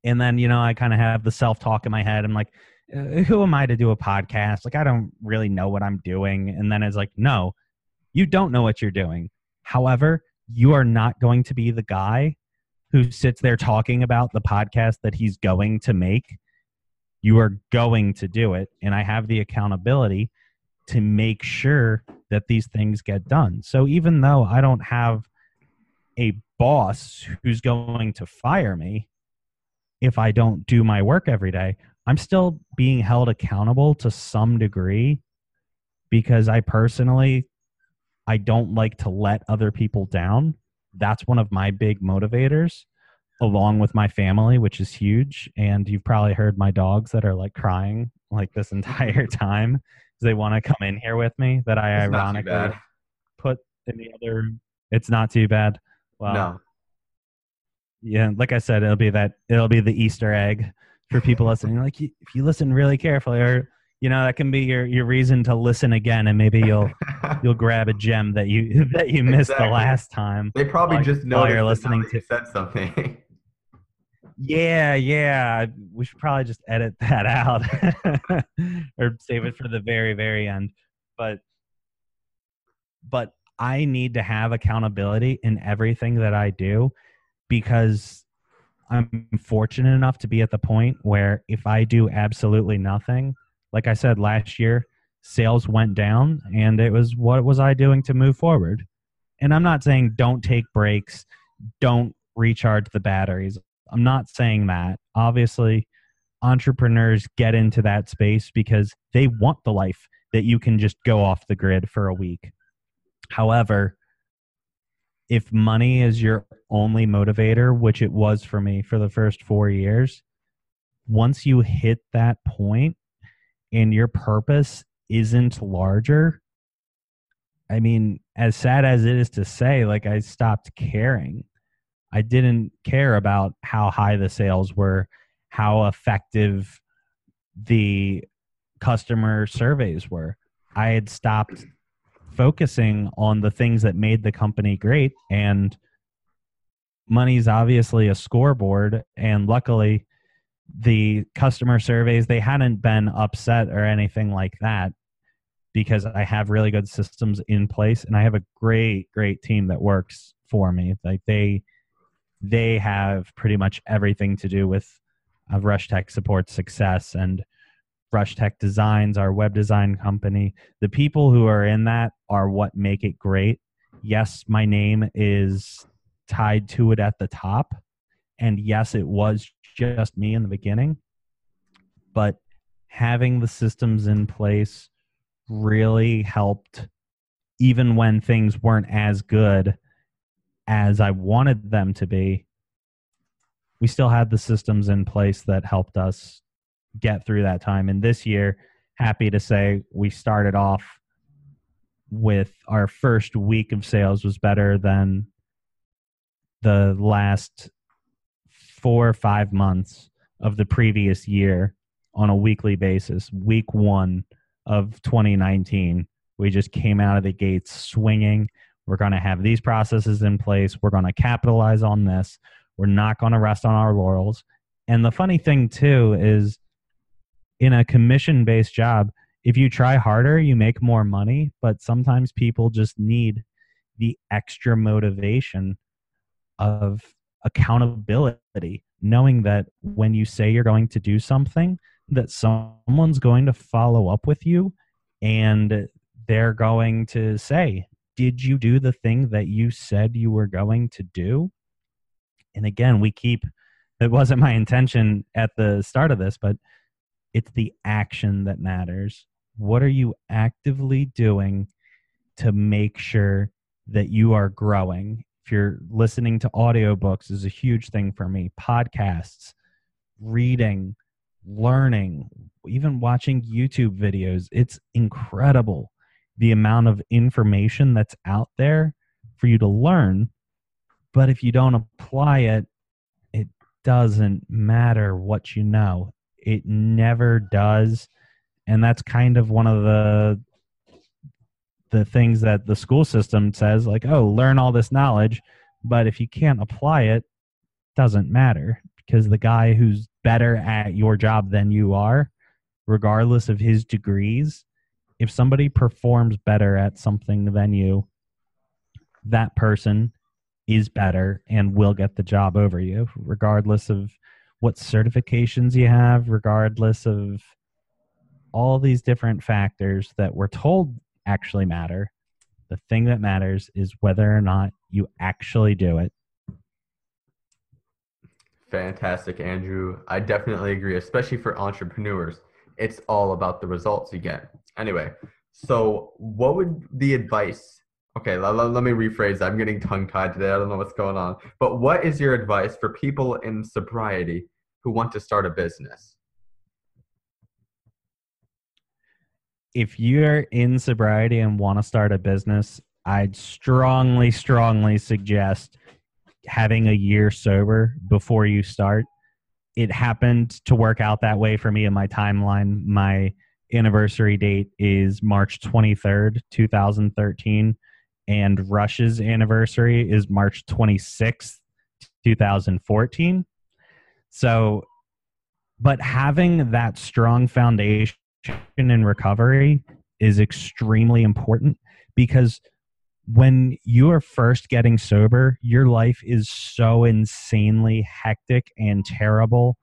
And then, you know, I kind of have the self talk in my head. I'm like, uh, who am I to do a podcast? Like, I don't really know what I'm doing. And then it's like, no, you don't know what you're doing. However, you are not going to be the guy who sits there talking about the podcast that he's going to make. You are going to do it. And I have the accountability to make sure that these things get done. So even though I don't have a boss who's going to fire me if I don't do my work every day, I'm still being held accountable to some degree because I personally I don't like to let other people down. That's one of my big motivators along with my family, which is huge. And you've probably heard my dogs that are like crying like this <laughs> entire time they want to come in here with me that I it's ironically put in the other it's not too bad. Well, no. yeah, like I said, it'll be that it'll be the Easter egg for people listening. Like if you listen really carefully, or you know, that can be your your reason to listen again, and maybe you'll <laughs> you'll grab a gem that you <laughs> that you missed Exactly. the last time. they probably just know you're listening to- said something. <laughs> Yeah, yeah. We should probably just edit that out or save it for the very, very end. But but I need to have accountability in everything that I do because I'm fortunate enough to be at the point where if I do absolutely nothing, like I said last year, sales went down and it was what was I doing to move forward? And I'm not saying don't take breaks, don't recharge the batteries. I'm not saying that. Obviously, entrepreneurs get into that space because they want the life that you can just go off the grid for a week. However, if money is your only motivator, which it was for me for the first four years, once you hit that point and your purpose isn't larger, I mean, as sad as it is to say, like I stopped caring. I didn't care about how high the sales were, how effective the customer surveys were. I had stopped focusing on the things that made the company great and money's obviously a scoreboard and luckily the customer surveys they hadn't been upset or anything like that because I have really good systems in place and I have a great great team that works for me. Like they they have pretty much everything to do with uh, Rush Tech support success and Rush Tech Designs, our web design company. The people who are in that are what make it great. Yes, my name is tied to it at the top. And yes, it was just me in the beginning. But having the systems in place really helped, even when things weren't as good as I wanted them to be. We still had the systems in place that helped us get through that time. And this year, happy to say we started off with our first week of sales was better than the last four or five months of the previous year on a weekly basis. Week one of 2019, we just came out of the gates swinging. We're going to have these processes in place. We're going to capitalize on this. We're not going to rest on our laurels. And the funny thing, too, is in a commission based job, if you try harder, you make more money. But sometimes people just need the extra motivation of accountability, knowing that when you say you're going to do something, that someone's going to follow up with you and they're going to say, Did you do the thing that you said you were going to do? And again, we keep it wasn't my intention at the start of this, but it's the action that matters. What are you actively doing to make sure that you are growing? If you're listening to audiobooks is a huge thing for me. Podcasts, reading, learning, even watching YouTube videos. It's incredible the amount of information that's out there for you to learn. But if you don't apply it, it doesn't matter what you know. It never does. And that's kind of one of the the things that the school system says like, "Oh, learn all this knowledge, but if you can't apply it, doesn't matter because the guy who's better at your job than you are, regardless of his degrees, if somebody performs better at something than you, that person is better and will get the job over you, regardless of what certifications you have, regardless of all these different factors that we're told actually matter. The thing that matters is whether or not you actually do it. Fantastic, Andrew. I definitely agree, especially for entrepreneurs. It's all about the results you get. Anyway, so what would the advice? Okay, let, let, let me rephrase. I'm getting tongue tied today. I don't know what's going on. But what is your advice for people in sobriety who want to start a business? If you're in sobriety and want to start a business, I'd strongly, strongly suggest having a year sober before you start. It happened to work out that way for me in my timeline. My anniversary date is March 23rd, 2013, and Rush's anniversary is March 26th, 2014. So, but having that strong foundation in recovery is extremely important because when you are first getting sober, your life is so insanely hectic and terrible.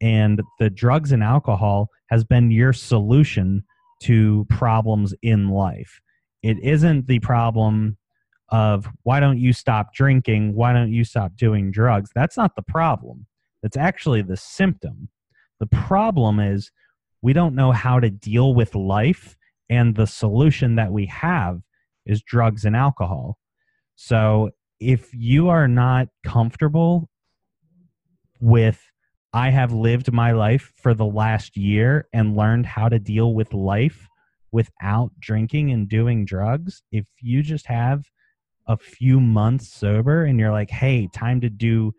And the drugs and alcohol has been your solution to problems in life. It isn't the problem of why don't you stop drinking? Why don't you stop doing drugs? That's not the problem. That's actually the symptom. The problem is we don't know how to deal with life, and the solution that we have is drugs and alcohol. So if you are not comfortable with, I have lived my life for the last year and learned how to deal with life without drinking and doing drugs, if you just have a few months sober and you're like, hey, time to do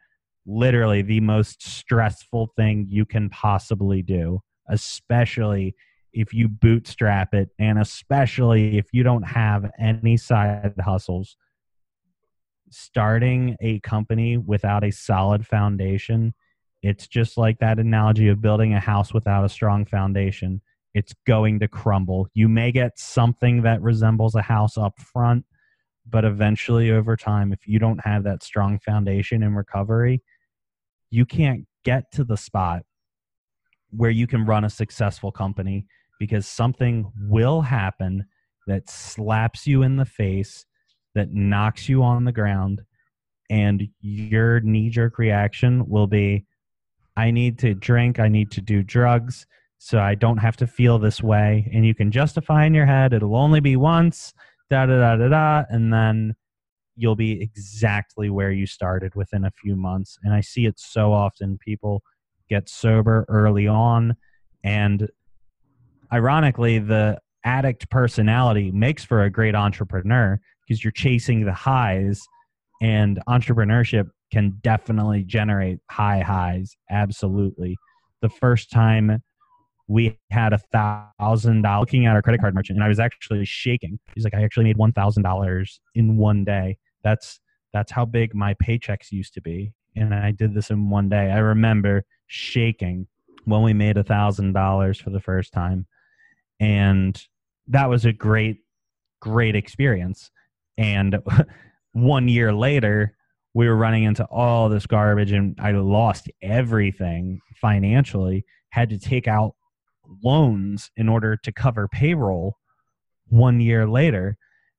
literally the most stressful thing you can possibly do, especially if you bootstrap it and especially if you don't have any side hustles starting a company without a solid foundation it's just like that analogy of building a house without a strong foundation it's going to crumble. You may get something that resembles a house up front but eventually over time if you don't have that strong foundation in recovery you can't get to the spot where you can run a successful company because something will happen that slaps you in the face, that knocks you on the ground, and your knee jerk reaction will be I need to drink, I need to do drugs, so I don't have to feel this way. And you can justify in your head, it'll only be once, da da da da da, and then you'll be exactly where you started within a few months. And I see it so often. People get sober early on and ironically, the addict personality makes for a great entrepreneur because you're chasing the highs, and entrepreneurship can definitely generate high highs. Absolutely. The first time we had a thousand dollars looking at our credit card merchant, and I was actually shaking. He's like, I actually made one thousand dollars in one day. That's that's how big my paychecks used to be, and I did this in one day. I remember shaking when we made a thousand dollars for the first time and that was a great great experience and <laughs> one year later we were running into all this garbage and i lost everything financially had to take out loans in order to cover payroll one year later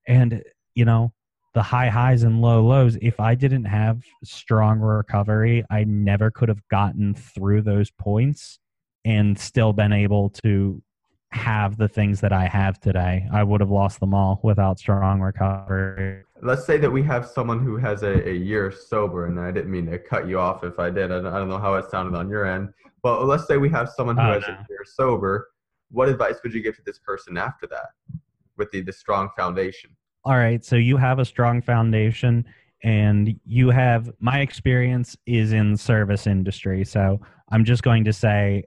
and you know the high highs and low lows if i didn't have strong recovery i never could have gotten through those points and still been able to have the things that I have today. I would have lost them all without strong recovery. Let's say that we have someone who has a, a year sober, and I didn't mean to cut you off if I did. I don't, I don't know how it sounded on your end. But let's say we have someone who oh, has no. a year sober. What advice would you give to this person after that with the, the strong foundation? All right. So you have a strong foundation and you have my experience is in service industry so i'm just going to say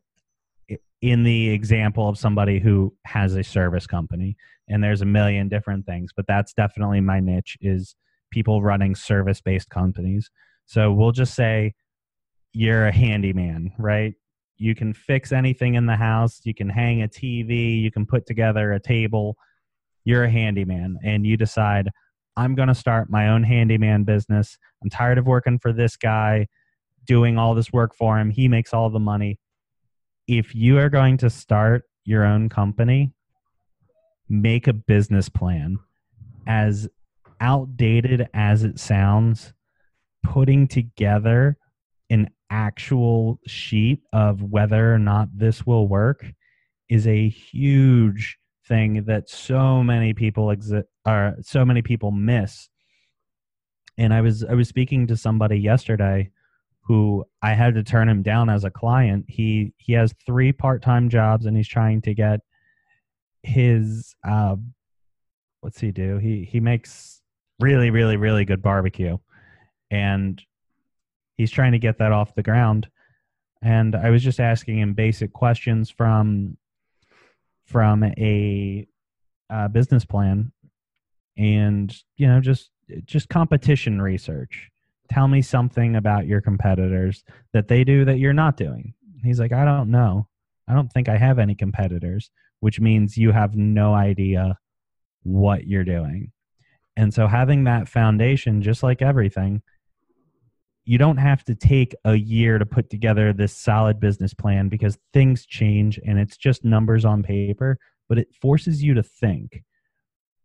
in the example of somebody who has a service company and there's a million different things but that's definitely my niche is people running service based companies so we'll just say you're a handyman right you can fix anything in the house. You can hang a tv you can put together a table. You're a handyman and you decide i'm going to start my own handyman business. I'm tired of working for this guy doing all this work for him. He makes all the money. If you are going to start your own company, make a business plan. As outdated as it sounds, putting together an actual sheet of whether or not this will work is a huge thing that so many people exist are so many people miss and i was i was speaking to somebody yesterday who I had to turn him down as a client. He he has three part-time jobs and he's trying to get his uh, what's he do? He he makes really really really good barbecue. and he's trying to get that off the ground. And I was just asking him basic questions from from a business plan, and you know, just just competition research. Tell me something about your competitors that they do that you're not doing. He's like, I don't know. I don't think I have any competitors, which means you have no idea what you're doing. And so having that foundation, just like everything, you don't have to take a year to put together this solid business plan because things change and it's just numbers on paper, but it forces you to think.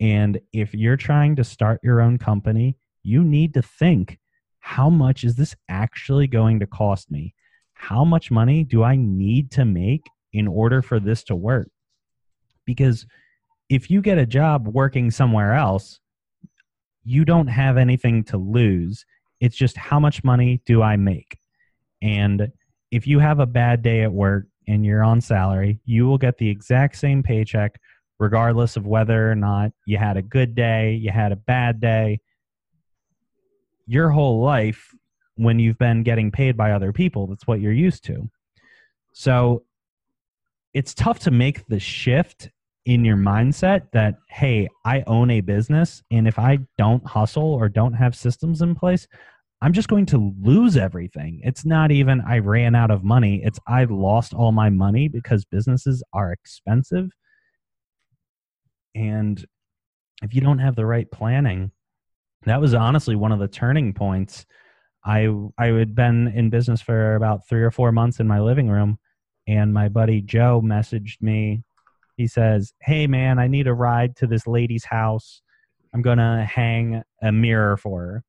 And if you're trying to start your own company, you need to think how much is this actually going to cost me? How much money do I need to make in order for this to work? Because if you get a job working somewhere else, you don't have anything to lose. It's just how much money do I make? And if you have a bad day at work and you're on salary, you will get the exact same paycheck regardless of whether or not you had a good day, you had a bad day. Your whole life, when you've been getting paid by other people, that's what you're used to. So it's tough to make the shift in your mindset that hey i own a business and if i don't hustle or don't have systems in place i'm just going to lose everything. It's not even i ran out of money. It's i lost all my money because businesses are expensive. And if you don't have the right planning that was honestly one of the turning points. I i had been in business for about 3 or 4 months in my living room and my buddy joe messaged me he says, Hey, man, I need a ride to this lady's house. I'm going to hang a mirror for her.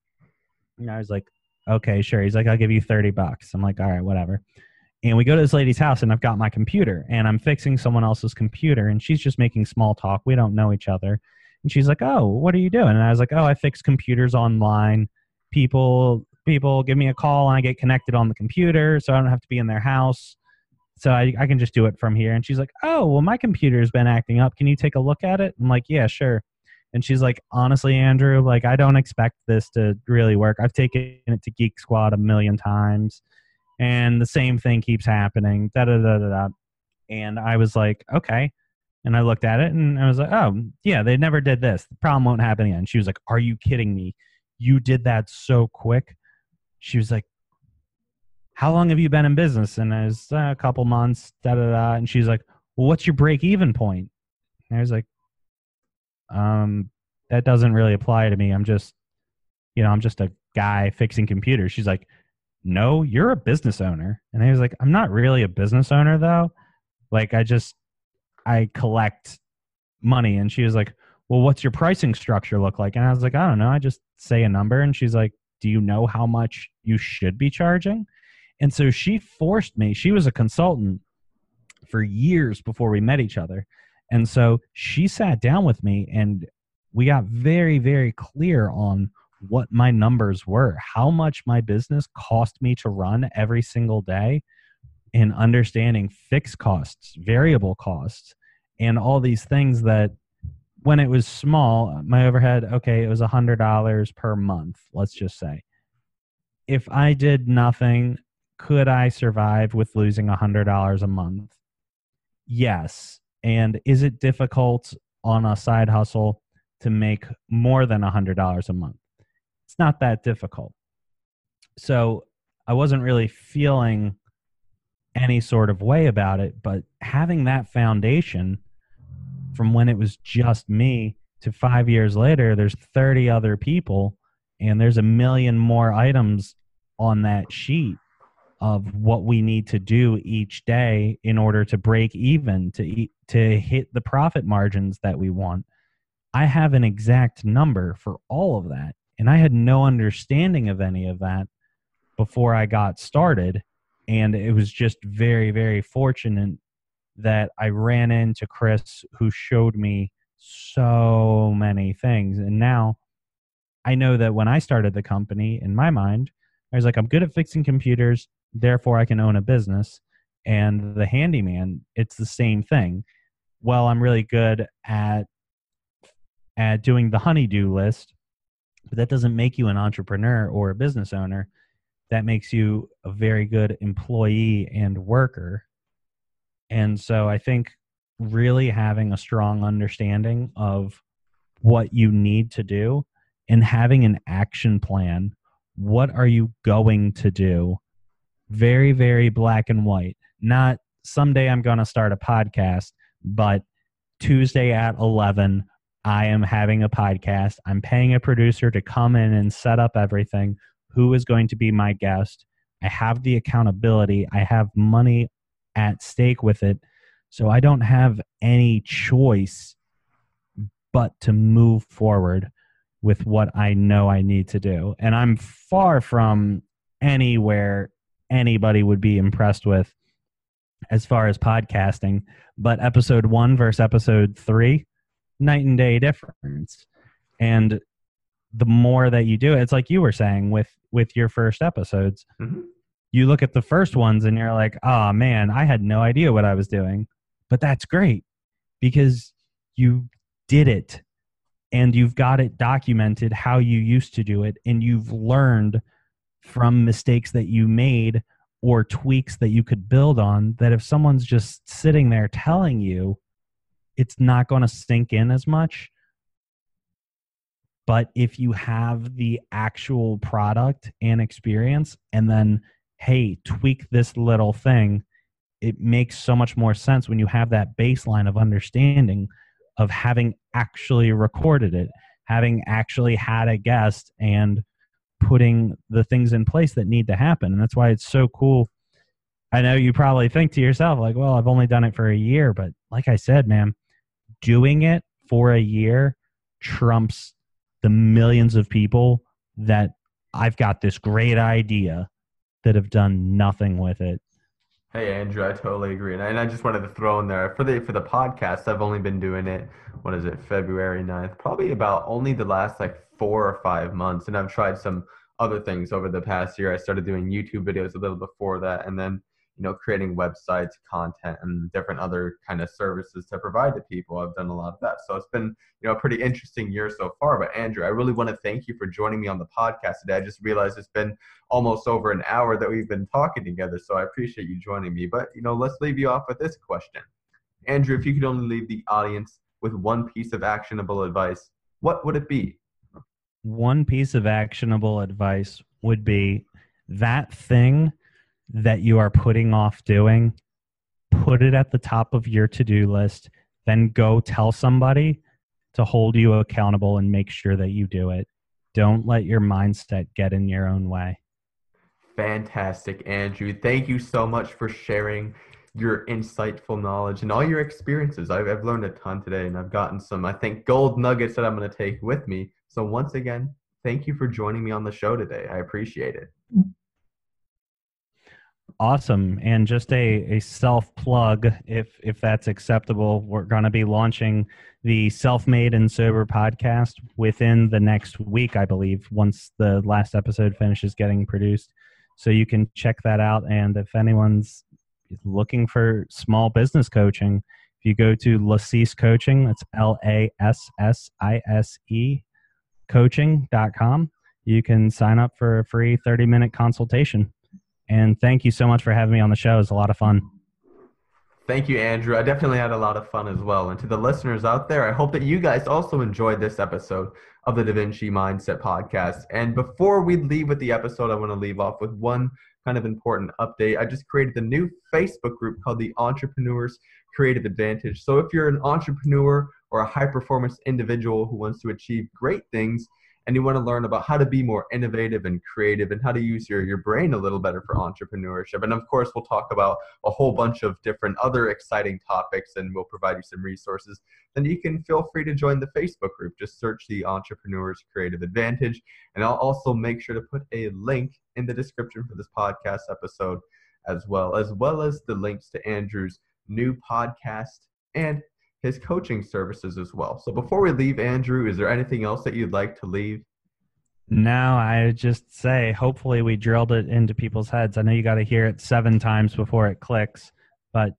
And I was like, Okay, sure. He's like, I'll give you 30 bucks. I'm like, All right, whatever. And we go to this lady's house, and I've got my computer, and I'm fixing someone else's computer, and she's just making small talk. We don't know each other. And she's like, Oh, what are you doing? And I was like, Oh, I fix computers online. People people give me a call and I get connected on the computer so I don't have to be in their house so I, I can just do it from here. And she's like, oh, well, my computer's been acting up. Can you take a look at it? I'm like, yeah, sure. And she's like, honestly, Andrew, like, I don't expect this to really work. I've taken it to Geek Squad a million times, and the same thing keeps happening. Da da da da da. And I was like, okay. And I looked at it and I was like, oh, yeah, they never did this. The problem won't happen again. She was like, are you kidding me? You did that so quick. She was like, how long have you been in business? And I was uh, a couple months, da da da. And she's like, well, what's your break even point? And I was like, um, that doesn't really apply to me. I'm just, you know, I'm just a guy fixing computers. She's like, no, you're a business owner. And I was like, I'm not really a business owner though. Like I just, I collect money. And she was like, well, what's your pricing structure look like? And I was like, I don't know. I just say a number. And she's like, do you know how much you should be charging? And so she forced me. She was a consultant for years before we met each other. And so she sat down with me and we got very, very clear on what my numbers were, how much my business cost me to run every single day, and understanding fixed costs, variable costs, and all these things that when it was small, my overhead, okay, it was a $100 per month, let's just say. If I did nothing, could I survive with losing $100 a month? Yes. And is it difficult on a side hustle to make more than $100 a month? It's not that difficult. So I wasn't really feeling any sort of way about it, but having that foundation from when it was just me to five years later, there's 30 other people and there's a million more items on that sheet of what we need to do each day in order to break even to eat, to hit the profit margins that we want. I have an exact number for all of that and i had no understanding of any of that before i got started and it was just very very fortunate that i ran into chris who showed me so many things. And now i know that when i started the company in my mind i was like i'm good at fixing computers therefore I can own a business. And the handyman, it's the same thing. Well, I'm really good at at doing the honeydew list, But that doesn't make you an entrepreneur or a business owner. That makes you a very good employee and worker. And so I think really having a strong understanding of what you need to do and having an action plan. What are you going to do? Very, very black and white. Not someday I'm going to start a podcast, but Tuesday at 11, I am having a podcast. I'm paying a producer to come in and set up everything. Who is going to be my guest? I have the accountability. I have money at stake with it. So I don't have any choice but to move forward with what I know I need to do. And I'm far from anywhere anybody would be impressed with as far as podcasting. But episode one versus episode three, night and day difference. And the more that you do it, it's like you were saying with with your first episodes. Mm-hmm. You look at the first ones and you're like, oh man, I had no idea what I was doing. But that's great because you did it and you've got it documented how you used to do it and you've learned from mistakes that you made or tweaks that you could build on that if someone's just sitting there telling you it's not going to sink in as much but if you have the actual product and experience and then hey tweak this little thing it makes so much more sense when you have that baseline of understanding of having actually recorded it, having actually had a guest and putting the things in place that need to happen. And that's why it's so cool. I know you probably think to yourself, like, well, I've only done it for a year. But like I said, man, doing it for a year trumps the millions of people that I've got this great idea that have done nothing with it Hey Andrew, I totally agree, and I, and I, just wanted to throw in there for the for the podcast. I've only been doing it. What is it? February 9th, probably about only the last like four or five months, and I've tried some other things over the past year. I started doing YouTube videos a little before that, and then you know creating websites content and different other kind of services to provide to people. I've done a lot of that. So it's been you know a pretty interesting year so far. But andrew i really want to thank you for joining me on the podcast today. I just realized it's been almost over an hour that we've been talking together so i appreciate you joining me. But you know let's leave you off with this question. Andrew if you could only leave the audience with one piece of actionable advice what would it be one piece of actionable advice would be that thing that you are putting off doing, put it at the top of your to do list, then go tell somebody to hold you accountable and make sure that you do it. Don't let your mindset get in your own way. Fantastic, Andrew. Thank you so much for sharing your insightful knowledge and all your experiences. I've, I've learned a ton today and I've gotten some, I think, gold nuggets that I'm going to take with me. So, once again, thank you for joining me on the show today. I appreciate it. Awesome. And just a, a self plug, if if that's acceptable, we're going to be launching the Self Made and Sober podcast within the next week, I believe, once the last episode finishes getting produced. So you can check that out. And if anyone's looking for small business coaching, if you go to Lassise Coaching, that's L A S S I S E coaching.com, you can sign up for a free 30 minute consultation. And thank you so much for having me on the show. It was a lot of fun. Thank you, Andrew. I definitely had a lot of fun as well. And to the listeners out there, I hope that you guys also enjoyed this episode of the Da Vinci Mindset Podcast. And before we leave with the episode, I want to leave off with one kind of important update. I just created the new Facebook group called the Entrepreneurs Creative Advantage. So if you're an entrepreneur or a high performance individual who wants to achieve great things, and you want to learn about how to be more innovative and creative and how to use your, your brain a little better for entrepreneurship. And of course, we'll talk about a whole bunch of different other exciting topics and we'll provide you some resources. Then you can feel free to join the Facebook group. Just search the Entrepreneurs Creative Advantage. And I'll also make sure to put a link in the description for this podcast episode as well, as well as the links to Andrew's new podcast and his coaching services as well. So before we leave, Andrew, is there anything else that you'd like to leave? No, I just say hopefully we drilled it into people's heads. I know you got to hear it seven times before it clicks, but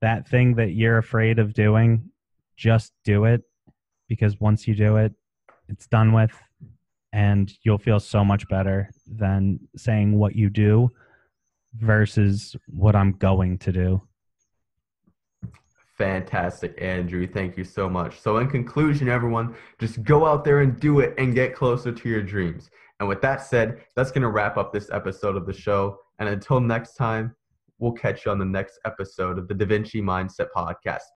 that thing that you're afraid of doing, just do it because once you do it, it's done with. and you'll feel so much better than saying what you do versus what I'm going to do. Fantastic, Andrew. Thank you so much. So, in conclusion, everyone, just go out there and do it and get closer to your dreams. And with that said, that's going to wrap up this episode of the show. And until next time, we'll catch you on the next episode of the Da Vinci Mindset Podcast.